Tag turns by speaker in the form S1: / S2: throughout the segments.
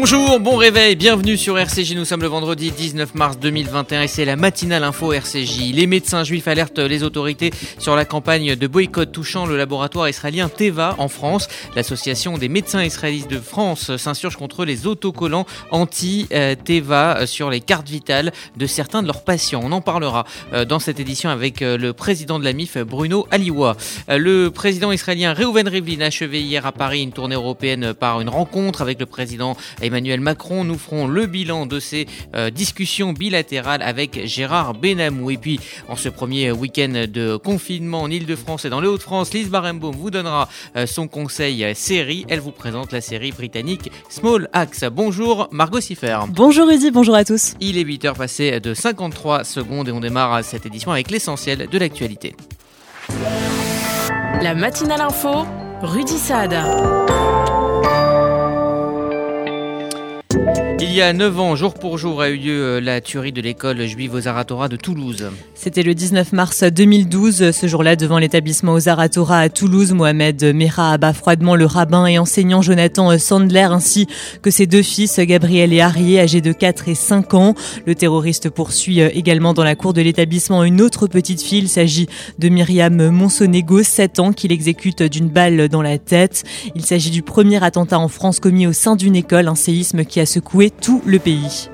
S1: Bonjour, bon réveil, bienvenue sur RCJ. Nous sommes le vendredi 19 mars 2021 et c'est la matinale info RCJ. Les médecins juifs alertent les autorités sur la campagne de boycott touchant le laboratoire israélien Teva en France. L'association des médecins israélites de France s'insurge contre les autocollants anti-Teva sur les cartes vitales de certains de leurs patients. On en parlera euh, dans cette édition avec euh, le président de la MIF, Bruno Aliwa. Euh, le président israélien Reuven Rivlin a achevé hier à Paris une tournée européenne par une rencontre avec le président Emmanuel Macron. Nous ferons le bilan de ces euh, discussions bilatérales avec Gérard Benamou. Et puis, en ce premier week-end de confinement en Ile-de-France et dans les Hauts-de-France, Lise Barenbaum vous donnera euh, son conseil série. Elle vous présente la série britannique Small Axe. Bonjour Margot Siffer.
S2: Bonjour Rudy, bonjour à tous.
S1: Il est 8h passé de 53 secondes et on démarre cette édition avec l'essentiel de l'actualité.
S3: La matinale info, Rudy Saad.
S1: Il y a 9 ans, jour pour jour, a eu lieu euh, la tuerie de l'école juive aux de Toulouse.
S2: C'était le 19 mars 2012. Ce jour-là, devant l'établissement aux Zaratora à Toulouse, Mohamed Mera abat froidement le rabbin et enseignant Jonathan Sandler ainsi que ses deux fils, Gabriel et Arié, âgés de 4 et 5 ans. Le terroriste poursuit euh, également dans la cour de l'établissement une autre petite fille. Il s'agit de Myriam Monsonego, 7 ans, qu'il exécute d'une balle dans la tête. Il s'agit du premier attentat en France commis au sein d'une école, un séisme qui a secoué tout le pays.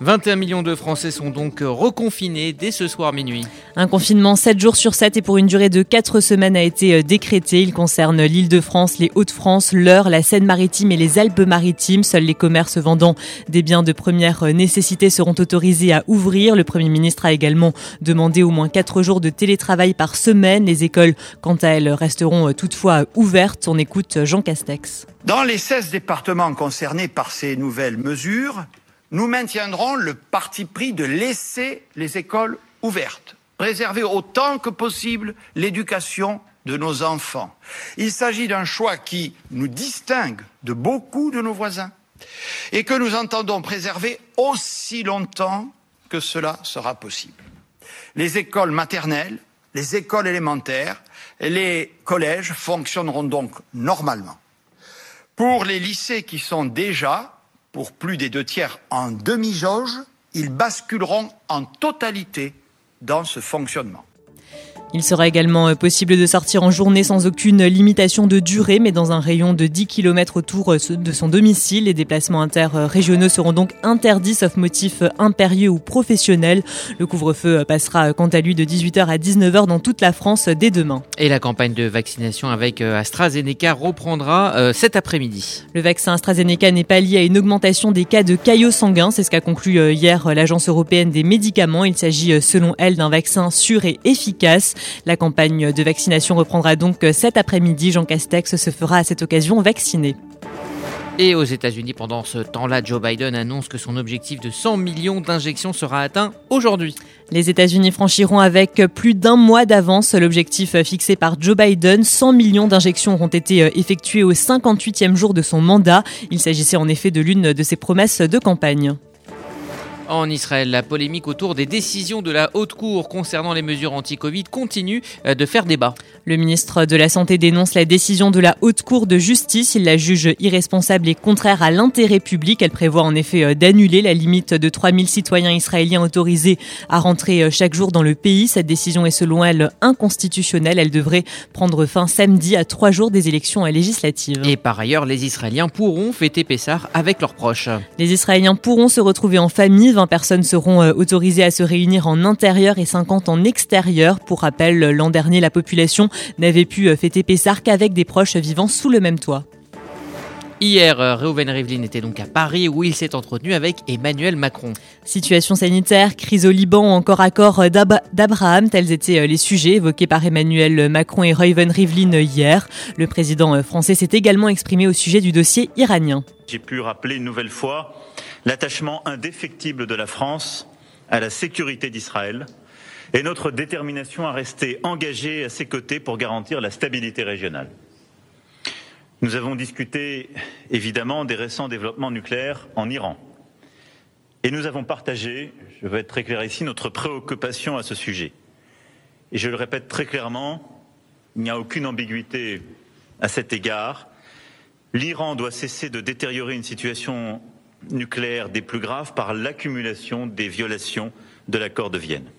S1: 21 millions de Français sont donc reconfinés dès ce soir minuit.
S2: Un confinement 7 jours sur 7 et pour une durée de 4 semaines a été euh, décrété. Il concerne l'île de France, les Hauts-de-France, l'Eure, la Seine-Maritime et les Alpes-Maritimes. Seuls les commerces vendant des biens de première nécessité seront autorisés à ouvrir. Le Premier ministre a également demandé au moins 4 jours de télétravail par semaine. Les écoles, quant à elles, resteront euh, toutefois ouvertes. On écoute Jean Castex.
S4: Dans les 16 départements concernés par ces nouvelles mesures, nous maintiendrons le parti pris de laisser les écoles ouvertes, préserver autant que possible l'éducation de nos enfants. Il s'agit d'un choix qui nous distingue de beaucoup de nos voisins et que nous entendons préserver aussi longtemps que cela sera possible. Les écoles maternelles, les écoles élémentaires les collèges fonctionneront donc normalement. Pour les lycées qui sont déjà pour plus des deux tiers en demi-jauge, ils basculeront en totalité dans ce fonctionnement.
S2: Il sera également euh, possible de sortir en journée sans aucune limitation de durée, mais dans un rayon de 10 km autour euh, de son domicile. Les déplacements interrégionaux seront donc interdits, sauf motif euh, impérieux ou professionnel. Le couvre-feu passera quant à lui de 18h à 19h dans toute la France dès demain.
S1: Et la campagne de vaccination avec AstraZeneca reprendra cet après-midi.
S2: Le vaccin AstraZeneca n'est pas lié à une augmentation des cas de caillots sanguins. C'est ce qu'a conclu hier l'Agence européenne des médicaments. Il s'agit selon elle d'un vaccin sûr et efficace. La campagne de vaccination reprendra donc cet après-midi. Jean Castex se fera à cette occasion vacciner.
S1: Et aux États-Unis, pendant ce temps-là, Joe Biden annonce que son objectif de 100 millions d'injections sera atteint aujourd'hui.
S2: Les États-Unis franchiront avec plus d'un mois d'avance l'objectif fixé par Joe Biden. 100 millions d'injections auront été effectuées au 58e jour de son mandat. Il s'agissait en effet de l'une de ses promesses de campagne.
S1: En Israël, la polémique autour des décisions de la Haute Cour concernant les mesures anti-Covid continue euh, de faire débat.
S2: Le ministre de la Santé dénonce la décision de la Haute Cour de justice. Il la juge irresponsable et contraire à l'intérêt public. Elle prévoit en effet euh, d'annuler la limite de 3000 citoyens israéliens autorisés à rentrer euh, chaque jour dans le pays. Cette décision est selon elle inconstitutionnelle. Elle devrait prendre fin samedi à trois jours des élections législatives.
S1: Et par ailleurs, les Israéliens pourront fêter Pessah avec leurs proches.
S2: Les Israéliens pourront se retrouver en famille 20 personnes seront euh, autorisées à se réunir en intérieur et 50 en extérieur. Pour rappel, l'an dernier, la population n'avait pu euh, fêter Pessar qu'avec des proches vivant sous le même toit.
S1: Hier, euh, Reuven Rivlin était donc à Paris où il s'est entretenu avec Emmanuel Macron.
S2: Situation sanitaire, crise au Liban ou encore accord d'Abraham, tels étaient les sujets évoqués par Emmanuel Macron et Reuven Rivlin hier. Le président français s'est également exprimé au sujet du dossier iranien.
S5: J'ai pu rappeler une nouvelle fois l'attachement indéfectible de la France à la sécurité d'Israël et notre détermination à rester engagés à ses côtés pour garantir la stabilité régionale. Nous avons discuté évidemment des récents développements nucléaires en Iran. Et nous avons partagé, je veux être très clair ici, notre préoccupation à ce sujet. Et je le répète très clairement, il n'y a aucune ambiguïté à cet égard. L'Iran doit cesser de détériorer une situation nucléaire des plus graves par l'accumulation des violations de l'accord de Vienne.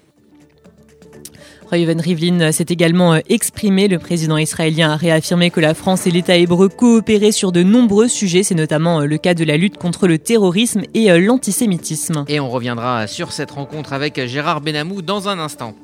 S2: Reuven Rivlin s'est également euh, exprimé. Le président israélien a réaffirmé que la France et l'État hébreu coopéraient sur de nombreux sujets. C'est notamment euh, le cas de la lutte contre le terrorisme et euh, l'antisémitisme.
S1: Et on reviendra sur cette rencontre avec Gérard Benamou dans un instant.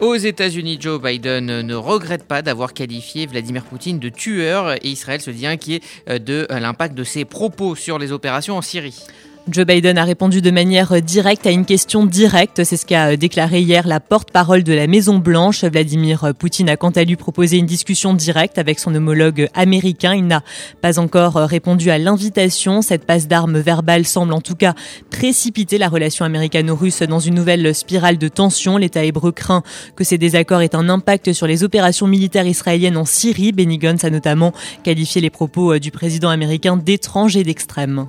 S1: Aux États-Unis, Joe Biden ne regrette pas d'avoir qualifié Vladimir Poutine de tueur et Israël se dit inquiet de l'impact de ses propos sur les opérations en Syrie.
S2: Joe Biden a répondu de manière directe à une question directe. C'est ce qu'a déclaré hier la porte-parole de la Maison-Blanche. Vladimir Poutine a quant à lui proposé une discussion directe avec son homologue américain. Il n'a pas encore répondu à l'invitation. Cette passe d'armes verbale semble en tout cas précipiter la relation américano-russe dans une nouvelle spirale de tension. L'État hébreu craint que ces désaccords aient un impact sur les opérations militaires israéliennes en Syrie. Benny Gantz a notamment qualifié les propos du président américain d'étranges et d'extrêmes.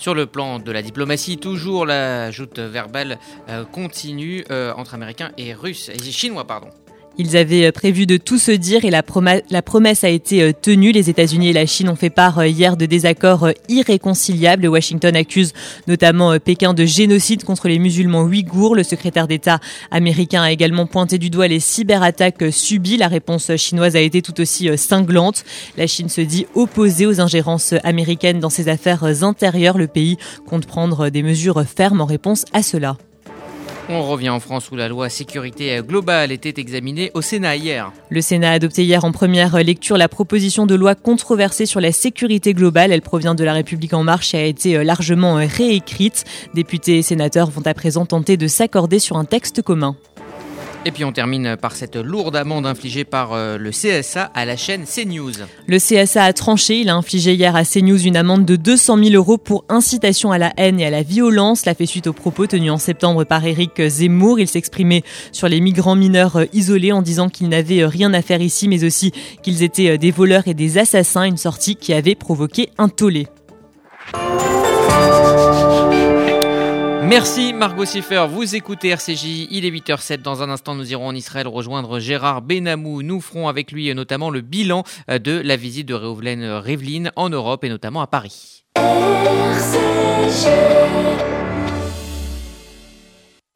S1: Sur le plan de la diplomatie, toujours la joute verbale euh, continue euh, entre Américains et Russes, et Chinois, pardon.
S2: Ils avaient euh, prévu de tout se dire et la, promesse a été euh, tenue. Les États-Unis et la Chine ont fait part euh, hier de désaccords irréconciliables. Washington accuse notamment Pékin de génocide contre les musulmans ouïghours. Le secrétaire d'État américain a également pointé du doigt les cyberattaques subies. La réponse chinoise a été tout aussi cinglante. La Chine se dit opposée aux ingérences américaines dans ses affaires intérieures. Le pays compte prendre des mesures fermes en réponse à cela.
S1: On revient en France où la loi sécurité globale était examinée au Sénat hier.
S2: Le Sénat a adopté hier en première lecture la proposition de loi controversée sur la sécurité globale. Elle provient de La République en marche et a été largement réécrite. Députés et sénateurs vont à présent tenter de s'accorder sur un texte commun.
S1: Et puis on termine par cette lourde amende infligée par euh, le CSA à la chaîne CNews.
S2: Le CSA a tranché, il a infligé hier à CNews une amende de 200 000 euros pour incitation à la haine et à la violence. Cela fait suite aux propos tenus en septembre par Éric Zemmour. Il s'exprimait sur les migrants mineurs euh, isolés en disant qu'ils n'avaient euh, rien à faire ici, mais aussi qu'ils étaient des voleurs et des assassins, une sortie qui avait provoqué un tollé.
S1: Merci Margot Siffer, vous écoutez RCJ, il est 8h07, dans un instant nous irons en Israël rejoindre Gérard Benamou, nous ferons avec lui notamment le bilan euh, de la visite de Reuven Rivlin en Europe et notamment à Paris.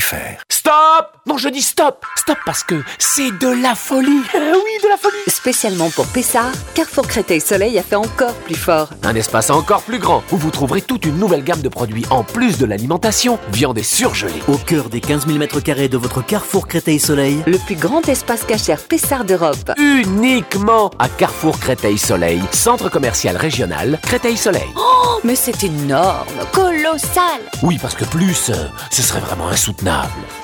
S6: Stop Non, je dis stop Stop parce que c'est de la folie Oui, de la folie
S7: Spécialement pour Pessard, Carrefour Créteil Soleil a fait encore plus fort.
S6: Un espace encore plus grand où vous trouverez toute une nouvelle gamme de produits en plus de l'alimentation, viande et surgelée.
S8: Au cœur des 15 000 mètres carrés de votre Carrefour Créteil Soleil,
S7: le plus grand espace cachère Pessard d'Europe.
S6: Uniquement à Carrefour Créteil Soleil, centre commercial régional Créteil Soleil.
S7: Oh, mais c'est énorme, colossal
S6: Oui, parce que plus, euh, ce serait vraiment insoutenable. intenable.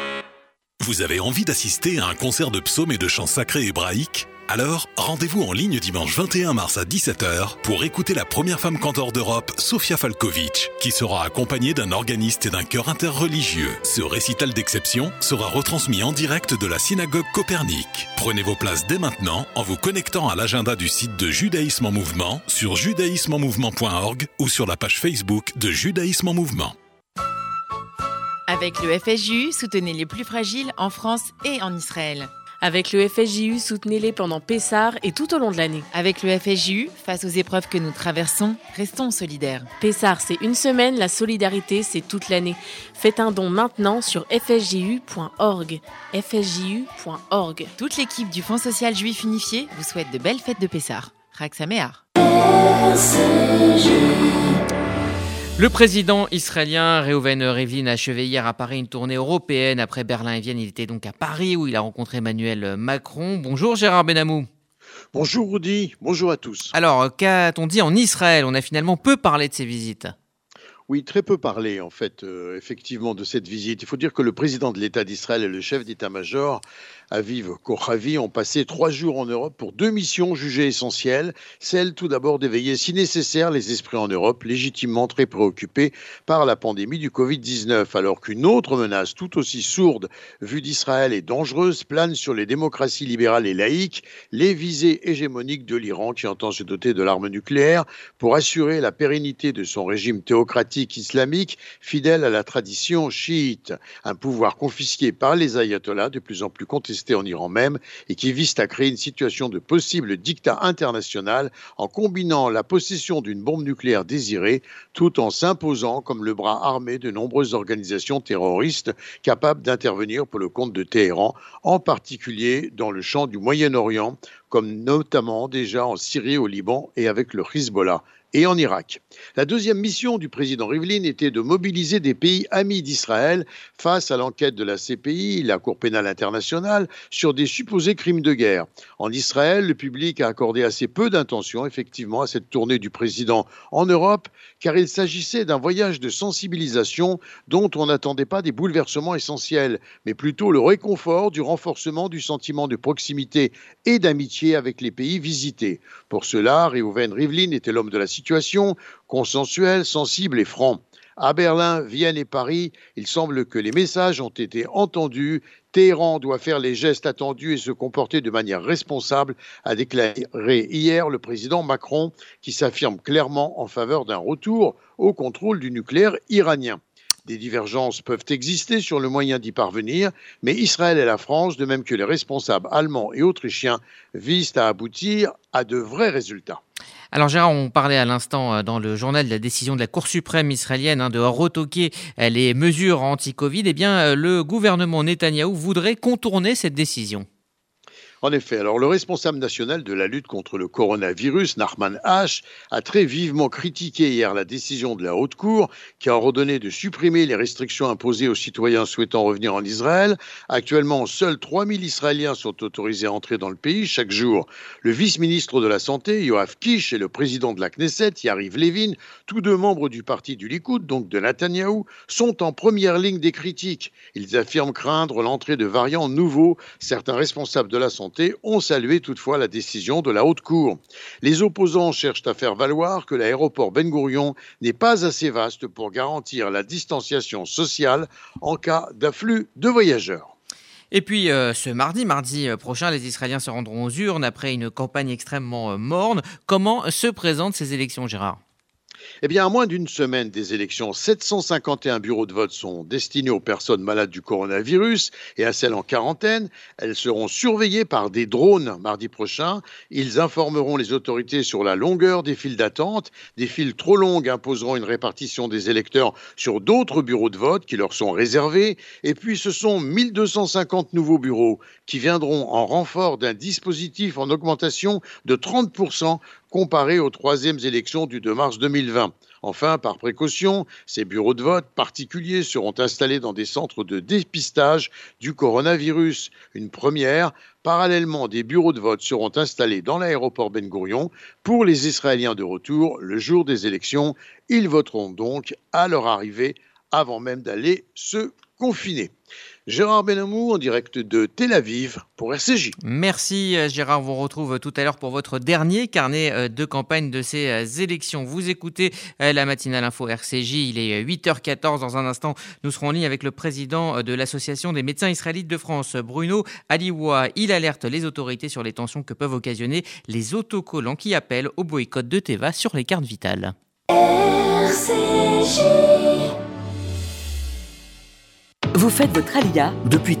S9: Vous avez envie d'assister à un concert de psaumes et de chants sacrés hébraïques? Alors, rendez-vous en ligne dimanche 21 mars à 17h pour écouter la première femme cantor d'Europe, Sofia Falkovic, qui sera accompagnée d'un organiste et d'un chœur interreligieux. Ce récital d'exception sera retransmis en direct de la synagogue Copernic. Prenez vos places dès maintenant en vous connectant à l'agenda du site de Judaïsme en Mouvement sur judaïsmemouvement.org ou sur la page Facebook de Judaïsme en Mouvement.
S3: Avec le FSJU, soutenez les plus fragiles en France et en Israël.
S10: Avec le FSJU, soutenez-les pendant Pessar et tout au long de l'année.
S3: Avec le FSJU, face aux épreuves que nous traversons, restons solidaires.
S10: Pessar, c'est une semaine, la solidarité, c'est toute l'année. Faites un don maintenant sur fsju.org. fsju.org.
S3: Toute l'équipe du Fonds social juif unifié vous souhaite de belles fêtes de Pessar. Raksaméar.
S1: Le président israélien Reuven Rivlin a achevé hier à Paris une tournée européenne. Après Berlin et Vienne, il était donc à Paris où il a rencontré Emmanuel Macron. Bonjour Gérard Benamou.
S11: Bonjour Rudy, bonjour à tous.
S1: Alors, qu'a-t-on dit en Israël? On a finalement peu parlé de ces visites.
S11: Oui, très peu parlé en fait, euh, effectivement, de cette visite. Il faut dire que le président de l'État d'Israël et le chef d'état-major Aviv Kochavi ont passé trois jours en Europe pour deux missions jugées essentielles. Celle tout d'abord d'éveiller si nécessaire les esprits en Europe, légitimement très préoccupés par la pandémie du Covid-19, alors qu'une autre menace tout aussi sourde vue d'Israël et dangereuse plane sur les démocraties libérales et laïques, les visées hégémoniques de l'Iran qui entend se doter de l'arme nucléaire pour assurer la pérennité de son régime théocratique islamique fidèle à la tradition chiite, un pouvoir confisqué par les ayatollahs de plus en plus contesté en Iran même et qui visent à créer une situation de possible dictat international en combinant la possession d'une bombe nucléaire désirée tout en s'imposant comme le bras armé de nombreuses organisations terroristes capables d'intervenir pour le compte de Téhéran, en particulier dans le champ du Moyen-Orient, comme notamment déjà en Syrie, au Liban et avec le Hezbollah et en Irak. La deuxième mission du président Rivlin était de mobiliser des pays amis d'Israël face à l'enquête de la CPI, la Cour pénale internationale, sur des supposés crimes de guerre. En Israël, le public a accordé assez peu d'intention, effectivement, à cette tournée du président en Europe, car il s'agissait d'un voyage de sensibilisation dont on n'attendait pas des bouleversements essentiels, mais plutôt le réconfort du renforcement du sentiment de proximité et d'amitié avec les pays visités. Pour cela, Reuven Rivlin était l'homme de la situation, consensuel, sensible et franc. À Berlin, Vienne et Paris, il semble que les messages ont été entendus. Téhéran doit faire les gestes attendus et se comporter de manière responsable, a déclaré hier le président Macron, qui s'affirme clairement en faveur d'un retour au contrôle du nucléaire iranien. Des divergences peuvent exister sur le moyen d'y parvenir, mais Israël et la France, de même que les responsables allemands et autrichiens, visent à aboutir à de vrais résultats.
S1: Alors Gérard, on parlait à l'instant euh, dans le journal de la décision de la Cour suprême israélienne hein, de retoquer euh, les mesures anti-Covid. Eh bien, euh, le gouvernement Netanyahou voudrait contourner cette décision.
S11: En effet, alors le responsable national de la lutte contre le coronavirus, Narman H, a très vivement critiqué hier la décision de la Haute Cour qui a ordonné de supprimer les restrictions imposées aux citoyens souhaitant revenir en Israël. Actuellement, seuls 3000 Israéliens sont autorisés à entrer dans le pays chaque jour. Le vice-ministre de la Santé, Yoav Kish, et le président de la Knesset, Yariv Levin, tous deux membres du parti du Likoud, donc de Netanyahou, sont en première ligne des critiques. Ils affirment craindre l'entrée de variants nouveaux. Certains responsables de la santé ont salué toutefois la décision de la Haute Cour. Les opposants cherchent à faire valoir que l'aéroport Ben Gurion n'est pas assez vaste pour garantir la distanciation sociale en cas d'afflux de voyageurs.
S1: Et puis euh, ce mardi, mardi euh, prochain, les Israéliens se rendront aux urnes après une campagne extrêmement euh, morne. Comment se présentent ces élections, Gérard?
S11: Eh bien, à moins d'une semaine des élections, 751 bureaux de vote sont destinés aux personnes malades du coronavirus et à celles en quarantaine. Elles seront surveillées par des drones mardi prochain. Ils informeront les autorités sur la longueur des files d'attente. Des files trop longues imposeront une répartition des électeurs sur d'autres bureaux de vote qui leur sont réservés. Et puis, ce sont 1250 nouveaux bureaux qui viendront en renfort d'un dispositif en augmentation de 30% comparé aux troisièmes élections du 2 mars 2020. Enfin, par précaution, ces bureaux de vote particuliers seront installés dans des centres de dépistage du coronavirus. Une première, parallèlement, des bureaux de vote seront installés dans l'aéroport Ben Gurion pour les Israéliens de retour le jour des élections. Ils voteront donc à leur arrivée avant même d'aller se confiner. Gérard Benamou en direct de Tel Aviv pour RCJ.
S1: Merci euh, Gérard, on vous retrouve tout à l'heure pour votre dernier carnet euh, de campagne de ces euh, élections. Vous écoutez la matinale info RCJ, il est 8h14 dans un instant. Nous serons en ligne avec le président de l'association des médecins israélites de France, Bruno Aliwa. Il alerte les autorités sur les tensions que peuvent occasionner les autocollants qui appellent au boycott de Teva sur les cartes vitales. RCJ.
S8: Vous faites votre alia Depuis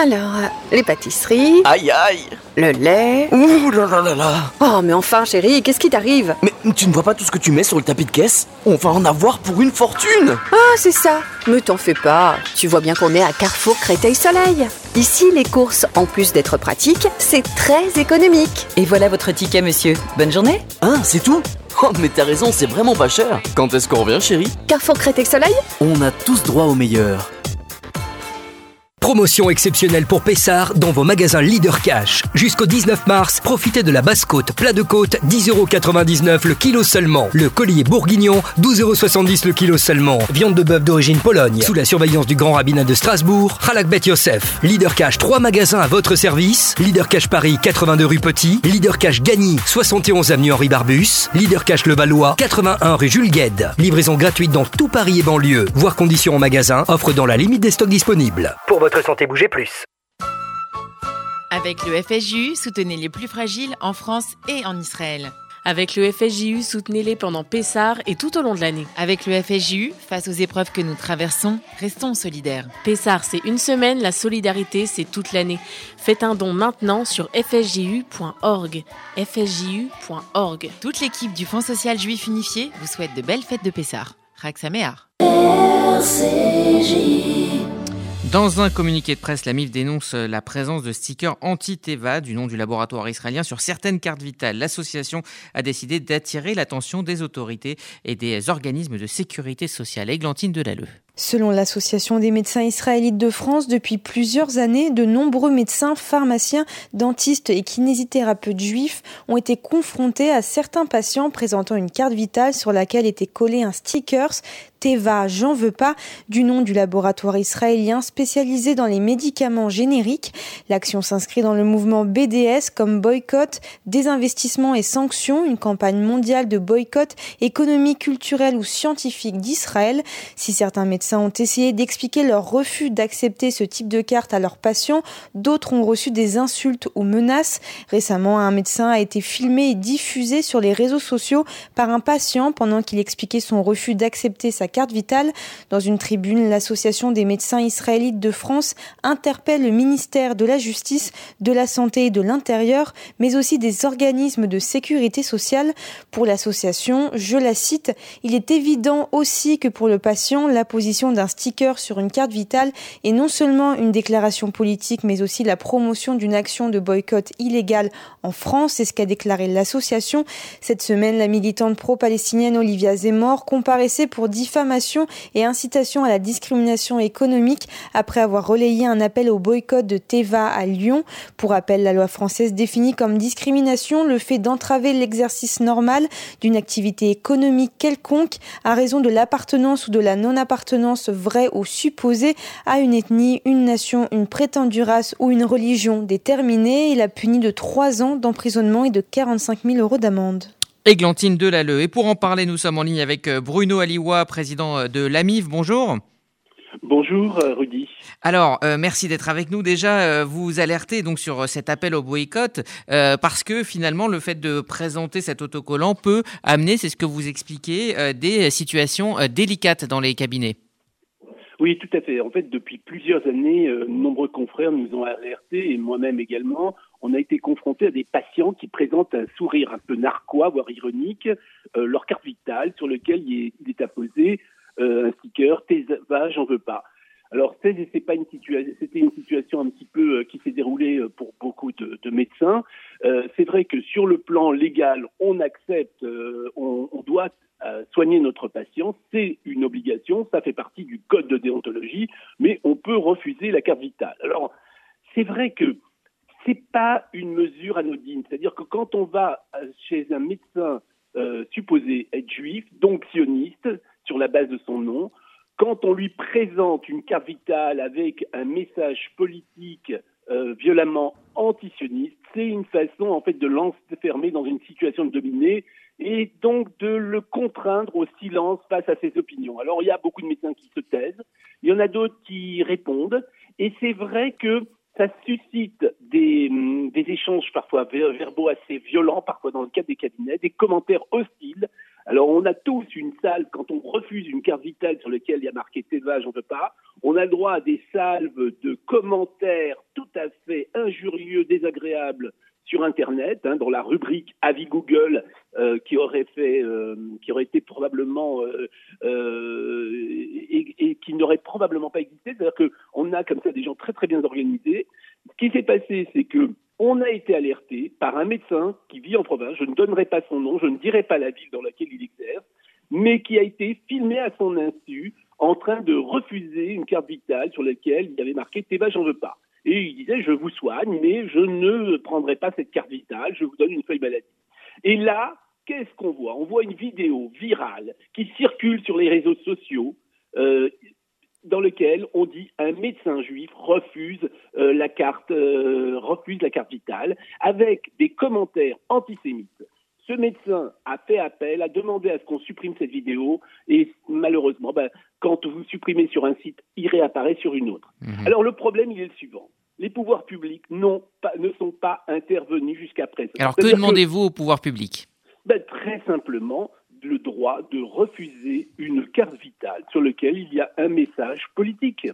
S12: Alors, euh, les pâtisseries.
S13: Aïe aïe
S12: Le lait.
S13: Ouh là là là là
S12: Oh, mais enfin, chérie, qu'est-ce qui t'arrive?
S13: Mais tu ne vois pas tout ce que tu mets sur le tapis de caisse? On va en avoir pour une fortune
S12: Ah, c'est ça Mais t'en fais pas. Tu vois bien qu'on est à Carrefour Créteil Soleil. Ici, les courses, en plus d'être pratiques, c'est très économique.
S14: Et voilà votre ticket, monsieur. Bonne journée
S13: Ah, c'est tout? Oh, mais t'as raison, c'est vraiment pas cher. Quand est-ce qu'on revient, chérie?
S12: Carrefour Créteil Soleil?
S8: On a tous droit au meilleur.
S15: Promotion exceptionnelle pour Pessard dans vos magasins Leader Cash. Jusqu'au 19 mars, profitez de la basse côte, plat de côte, 10,99€ le kilo seulement. Le collier bourguignon, 12,70€ le kilo seulement. Viande de bœuf d'origine Pologne, sous la surveillance du grand rabbinat de Strasbourg, Bet Yosef. Leader Cash, 3 magasins à votre service. Leader Cash Paris, 82 rue Petit. Leader Cash Gagny, 71 avenue Henri Barbus. Leader Cash Le Valois, 81 rue Jules Gued. Livraison gratuite dans tout Paris et banlieue. Voir conditions en magasin, offre dans la limite des stocks disponibles.
S16: Santé, bougez plus.
S3: Avec le FSJU, soutenez les plus fragiles en France et en Israël.
S10: Avec le FSJU, soutenez-les pendant Pessar et tout au long de l'année.
S3: Avec le FSJU, face aux épreuves que nous traversons, restons solidaires.
S10: Pessar, c'est une semaine, la solidarité, c'est toute l'année. Faites un don maintenant sur fsju.org. fsju.org.
S3: Toute l'équipe du Fonds social juif unifié vous souhaite de belles fêtes de Pessar. Raxaméar.
S1: Dans un communiqué de presse, la MIF dénonce la présence de stickers anti-Teva du nom du laboratoire israélien sur certaines cartes vitales. L'association a décidé d'attirer l'attention des autorités et des organismes de sécurité sociale. Églantine Delalleux.
S17: Selon l'Association des médecins israélites de France, depuis plusieurs années, de nombreux médecins, pharmaciens, dentistes et kinésithérapeutes juifs ont été confrontés à certains patients présentant une carte vitale sur laquelle était collé un sticker Teva, j'en veux pas, du nom du laboratoire israélien spécialisé dans les médicaments génériques. L'action s'inscrit dans le mouvement BDS comme boycott, désinvestissement et sanctions, une campagne mondiale de boycott économique, culturel ou scientifique d'Israël. Si certains médecins ont essayé d'expliquer leur refus d'accepter ce type de carte à leurs patients. D'autres ont reçu des insultes ou menaces. Récemment, un médecin a été filmé et diffusé sur les réseaux sociaux par un patient pendant qu'il expliquait son refus d'accepter sa carte vitale. Dans une tribune, l'association des médecins israélites de France interpelle le ministère de la Justice, de la Santé et de l'Intérieur, mais aussi des organismes de sécurité sociale. Pour l'association, je la cite, il est évident aussi que pour le patient, la position d'un sticker sur une carte vitale est non seulement une déclaration politique, mais aussi la promotion d'une action de boycott illégale en France. C'est ce qu'a déclaré l'association. Cette semaine, la militante pro-palestinienne Olivia Zemmour comparaissait pour diffamation et incitation à la discrimination économique après avoir relayé un appel au boycott de Teva à Lyon. Pour rappel, la loi française définit comme discrimination le fait d'entraver l'exercice normal d'une activité économique quelconque à raison de l'appartenance ou de la non-appartenance vraie ou supposée à une ethnie, une nation, une prétendue race ou une religion déterminée. Il a puni de 3 ans d'emprisonnement et de 45 000 euros d'amende.
S1: Églantine Delalleux. Et pour en parler, nous sommes en ligne avec euh, Bruno Aliwa, président euh, de l'AMIF. Bonjour.
S18: Bonjour euh, Rudy.
S1: Alors, euh, merci d'être avec nous. Déjà, euh, vous alertez donc sur cet appel au boycott parce que finalement, le fait de présenter cet autocollant peut amener, c'est ce que vous expliquez, des situations délicates dans les cabinets.
S18: Oui, tout à fait. En fait, depuis plusieurs années, nombreux confrères nous ont alertés, et moi-même également, on a été confrontés à des patients qui présentent un sourire un peu narquois, voire ironique, leur carte vitale sur lequel il est, il est apposé euh, un sticker, tes j'en veux pas. Alors c'est pas une situation, c'était une situation un petit peu euh, qui s'est déroulée euh, pour beaucoup de, de médecins. Euh, c'est vrai que sur le plan légal, on accepte, euh, on, doit soigner notre patient, c'est une obligation, ça fait partie du code de déontologie, mais on peut refuser la carte vitale. Alors c'est vrai que c'est pas une mesure anodine, c'est-à-dire que quand on va chez un médecin supposé être juif, donc sioniste, sur la base de son nom, quand on lui présente une carte vitale avec un message politique euh, violemment antisioniste, c'est une façon en fait de l'enfermer dans une situation de dominée et donc de le contraindre au silence face à ses opinions. Alors il y a beaucoup de médecins qui se taisent, il y en a d'autres qui répondent, et c'est vrai que ça suscite des, des échanges parfois verbaux assez violents, parfois dans le cadre des cabinets, des commentaires hostiles. Alors, on a tous une salle, quand on refuse une carte vitale sur laquelle il y a marqué Teva, j'en veux pas, on a le droit à des salves de commentaires injurieux, désagréables sur Internet, hein, dans la rubrique avis Google, euh, qui aurait fait, euh, qui aurait été probablement euh, et, qui n'aurait probablement pas existé. C'est-à-dire qu'on a comme ça des gens très très bien organisés. Ce qui s'est passé, c'est que on a été alerté par un médecin qui vit en province, je ne donnerai pas son nom, je ne dirai pas la ville dans laquelle il exerce, mais qui a été filmé à son insu en train de refuser une carte vitale sur laquelle il y avait marqué Teva, j'en veux pas. Et il disait, je vous soigne, mais je ne prendrai pas cette carte vitale, je vous donne une feuille maladie. Et là, qu'est-ce qu'on voit? On voit une vidéo virale qui circule sur les réseaux sociaux. Euh, dans lequel on dit un médecin juif refuse euh, la carte euh, refuse la carte vitale avec des commentaires antisémites. Ce médecin a fait appel, a demandé à ce qu'on supprime cette vidéo et malheureusement, ben, quand vous supprimez sur un site, il réapparaît sur une autre. Mhm. Alors le problème, il est le suivant. Les pouvoirs publics pas, ne sont pas intervenus jusqu'à présent.
S1: Alors que demandez-vous aux pouvoirs publics?
S18: Ben, Très simplement, le droit de refuser une carte vitale sur laquelle il y a un message politique.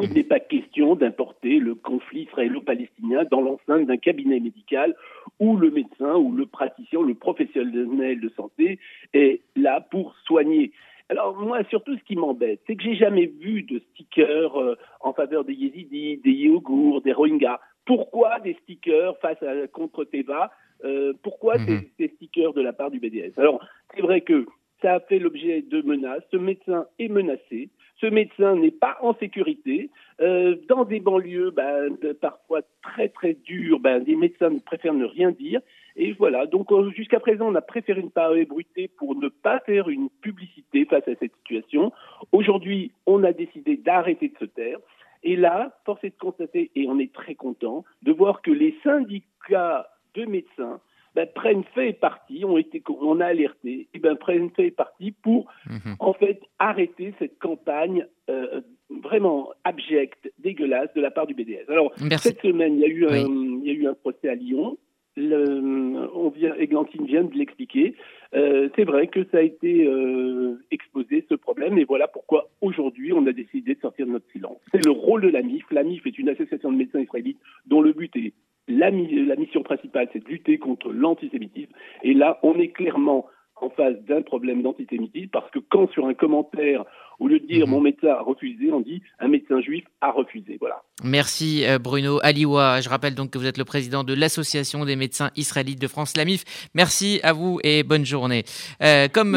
S18: Il n'est pas question d'importer le conflit israélo-palestinien dans l'enceinte d'un cabinet médical où le médecin ou le praticien, le professionnel de santé est là pour soigner. Alors moi, surtout, ce qui m'embête, c'est que j'ai jamais vu de stickers euh, en faveur des yézidis, des yéogours, des rohingyas. Pourquoi des stickers face à contre Teva euh, pourquoi mhm. ces, stickers de la part du BDS Alors, c'est vrai que ça a fait l'objet de menaces. Ce médecin est menacé. Ce médecin n'est pas en sécurité. Euh, dans des banlieues ben, parfois très très dures, ben, des médecins préfèrent ne rien dire. Et voilà, donc euh, jusqu'à présent, on a préféré ne pas ébruiter pour ne pas faire une publicité face à cette situation. Aujourd'hui, on a décidé d'arrêter de se taire. Et là, force est de constater, et on est très content, de voir que les syndicats deux médecins ben, prennent fait et partie, ont été, on a alerté, et ben, prennent fait et partie pour mhm. en fait arrêter cette campagne euh, vraiment abjecte, dégueulasse de la part du BDS. Alors cette semaine, il y a eu un, il y a eu un procès à Lyon. Le, on vient, de l'expliquer. Euh, c'est vrai que ça a été euh, exposé ce problème, et voilà pourquoi aujourd'hui on a décidé de sortir de notre silence. C'est le rôle de la MIF. La MIF est une association de médecins israélites dont le but est la, mission principale, c'est de lutter contre l'antisémitisme. Et là, on est clairement en face d'un problème d'antisémitisme parce que quand sur un commentaire, au lieu de dire mhm. mon médecin a refusé, on dit un médecin juif a refusé. Voilà.
S1: Merci euh, Bruno Aliwa. Je rappelle donc que vous êtes le président de l'Association des médecins israélites de France, l'AMIF. Merci à vous et bonne journée. Euh, comme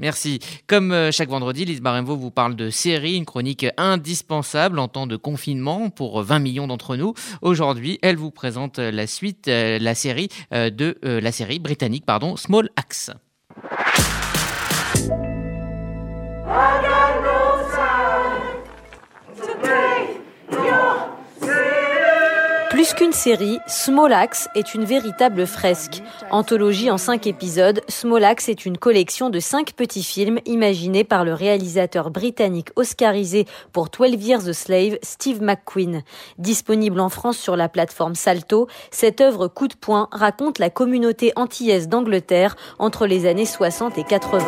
S1: merci, Comme euh, chaque vendredi, Lise Baremvo vous parle de série, une chronique indispensable en temps de confinement pour 20 millions d'entre nous. Aujourd'hui, elle vous présente la suite, la série de la série britannique, pardon, Small Axe.
S19: you Plus qu'une série, Small Axe est une véritable fresque. Anthologie en cinq épisodes, Small Axe est une collection de cinq petits films imaginés par le réalisateur britannique oscarisé pour 12 Years a Slave, Steve McQueen. Disponible en France sur la plateforme Salto, cette œuvre coup de poing raconte la communauté antillaise d'Angleterre entre les années 60 et 80.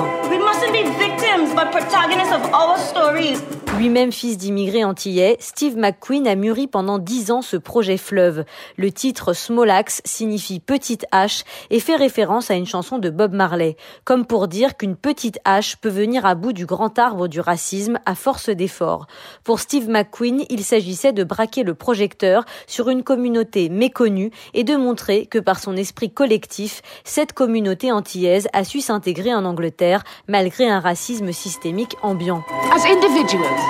S19: Lui-même fils d'immigrés antillais, Steve McQueen a mûri pendant dix ans ce projet fleuve. Le titre Small Axe signifie petite hache et fait référence à une chanson de Bob Marley, comme pour dire qu'une petite hache peut venir à bout du grand arbre du racisme à force d'efforts. Pour Steve McQueen, il s'agissait de braquer le projecteur sur une communauté méconnue et de montrer que par son esprit collectif, cette communauté antillaise a su s'intégrer en Angleterre malgré un racisme systémique ambiant.
S20: As individuals,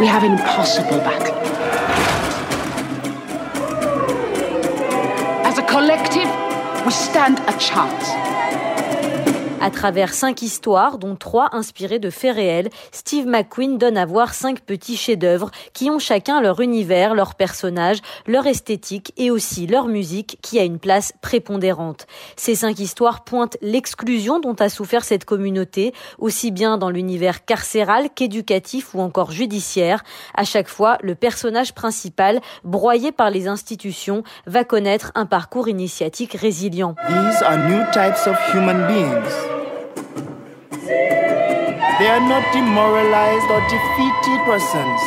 S20: we have an impossible battle. As a collective, we stand a chance.
S19: À travers cinq histoires, dont trois inspirées de faits réels, Steve McQueen donne à voir cinq petits chefs-d'œuvre qui ont chacun leur univers, leur personnage, leur esthétique et aussi leur musique qui a une place prépondérante. Ces cinq histoires pointent l'exclusion dont a souffert cette communauté, aussi bien dans l'univers carcéral qu'éducatif ou encore judiciaire. À chaque fois, le personnage principal, broyé par les institutions, va connaître un parcours initiatique résilient.
S16: They are not demoralized or defeated persons.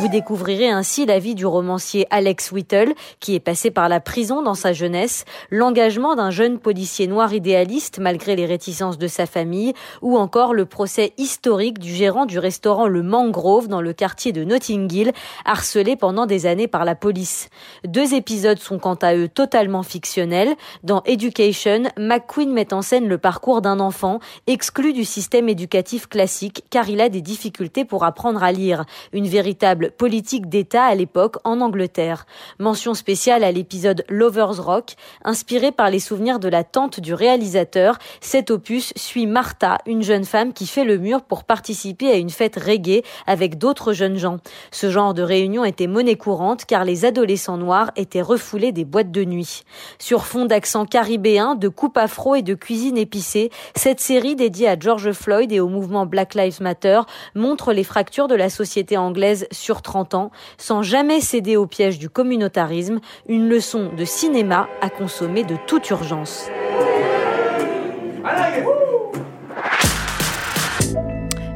S19: Vous découvrirez ainsi la vie du romancier Alex Whittle, qui est passé par la prison dans sa jeunesse, l'engagement d'un jeune policier noir idéaliste malgré les réticences de sa famille, ou encore le procès historique du gérant du restaurant Le Mangrove dans le quartier de Notting Hill, harcelé pendant des années par la police. Deux épisodes sont quant à eux totalement fictionnels. Dans Education, McQueen met en scène le parcours d'un enfant exclu du système éducatif classique car il a des difficultés pour apprendre à lire une véritable politique d'État à l'époque en Angleterre. Mention spéciale à l'épisode Lovers Rock, inspiré par les souvenirs de la tante du réalisateur. Cet opus suit Martha, une jeune femme qui fait le mur pour participer à une fête reggae avec d'autres jeunes gens. Ce genre de réunion était monnaie courante car les adolescents noirs étaient refoulés des boîtes de nuit. Sur fond d'accent caribéen, de coupe afro et de cuisine épicée, cette série dédiée à George Floyd et au mouvement Black Lives Matter montre les fractures de la société anglaise sur 30 ans, sans jamais céder au piège du communautarisme, une leçon de cinéma à consommer de toute urgence.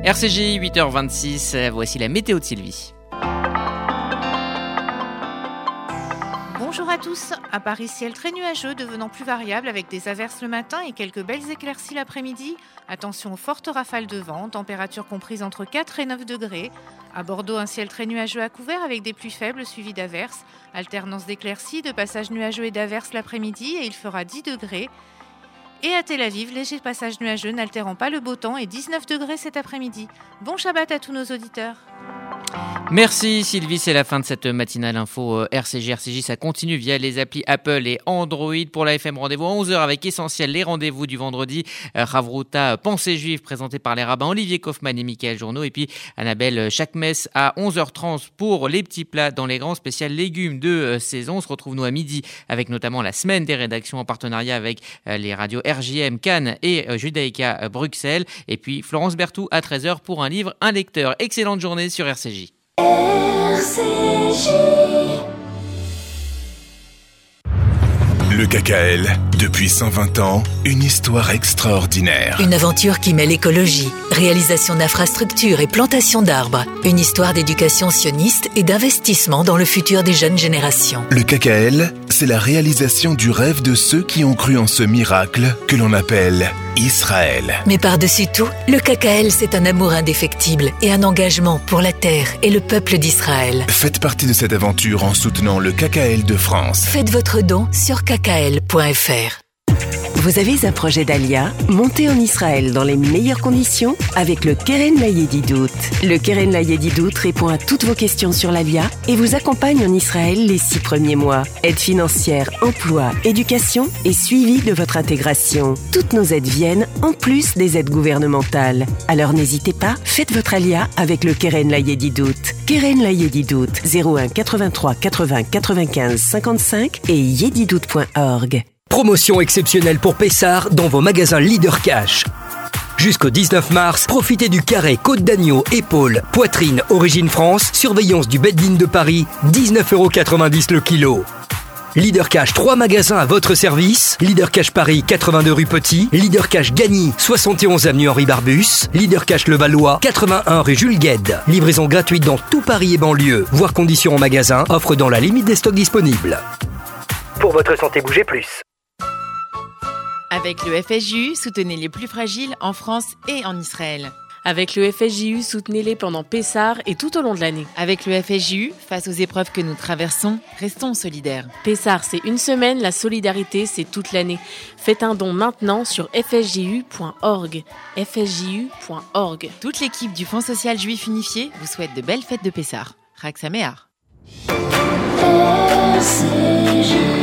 S1: RCG 8h26, voici la météo de Sylvie.
S3: Bonjour à tous. À Paris, ciel très nuageux, devenant plus variable avec des averses le matin et quelques belles éclaircies l'après-midi. Attention aux fortes rafales de vent, température comprise entre 4 et 9 degrés. À Bordeaux, un ciel très nuageux à couvert avec des pluies faibles suivies d'averses. Alternance d'éclaircies, de passages nuageux et d'averses l'après-midi et il fera 10 degrés. Et à Tel Aviv, léger passage nuageux n'altérant pas le beau temps et 19 degrés cet après-midi. Bon Shabbat à tous nos auditeurs.
S1: Merci Sylvie, c'est la fin de cette matinale info RCG. RCJ, ça continue via les applis Apple et Android. Pour la FM, rendez-vous à 11h avec Essentiel, les rendez-vous du vendredi. Ravruta, Pensée juive, présenté par les rabbins Olivier Kaufmann et Michael Journeau. Et puis Annabelle chaque messe à 11h30 pour les petits plats dans les grands spéciales légumes de saison. On se retrouve nous à midi avec notamment la semaine des rédactions en partenariat avec les radios RJM, Cannes et Judaïka Bruxelles. Et puis Florence Bertou à 13h pour un livre, un lecteur. Excellente journée sur RCJ.
S21: RCJ. Le KKL, depuis 120 ans, une histoire extraordinaire.
S22: Une aventure qui mêle écologie, réalisation d'infrastructures et plantation d'arbres. Une histoire d'éducation sioniste et d'investissement dans le futur des jeunes générations.
S21: Le KKL, c'est la réalisation du rêve de ceux qui ont cru en ce miracle que l'on appelle Israël.
S22: Mais par-dessus tout, le KKL, c'est un amour indéfectible et un engagement pour la terre et le peuple d'Israël.
S21: Faites partie de cette aventure en soutenant le KKL de France.
S22: Faites votre don sur kkl.fr.
S23: Vous avez un projet d'Alia Montez en Israël dans les meilleures conditions avec le Keren Layedidout. Le Keren Layedidout répond à toutes vos questions sur l'Alia et vous accompagne en Israël les six premiers mois. Aide financière, emploi, éducation et suivi de votre intégration. Toutes nos aides viennent en plus des aides gouvernementales. Alors n'hésitez pas, faites votre Alia avec le Keren Layedidout. Keren Layedidout 01 83 80 95 55 et yedidout.org.
S15: Promotion exceptionnelle pour Pessard dans vos magasins Leader Cash. Jusqu'au 19 mars, profitez du carré côte d'agneau, épaule, poitrine, origine France, surveillance du Beddin de Paris, 19,90€ le kilo. Leader Cash, 3 magasins à votre service. Leader Cash Paris, 82 rue Petit. Leader Cash Gagny, 71 avenue Henri Barbus. Leader Cash Levallois, 81 rue Jules Gued. Livraison gratuite dans tout Paris et banlieue. Voir conditions en magasin. Offre dans la limite des stocks disponibles.
S24: Pour votre santé, bougez plus.
S3: Avec le FSJU, soutenez les plus fragiles en France et en Israël.
S10: Avec le FSJU, soutenez-les pendant Pessar et tout au long de l'année.
S3: Avec le FSJU, face aux épreuves que nous traversons, restons solidaires.
S10: Pessar, c'est une semaine, la solidarité, c'est toute l'année. Faites un don maintenant sur fsju.org. fsju.org.
S3: Toute l'équipe du Fonds social juif unifié vous souhaite de belles fêtes de Pessar. Raksaméar.
S25: FCJ.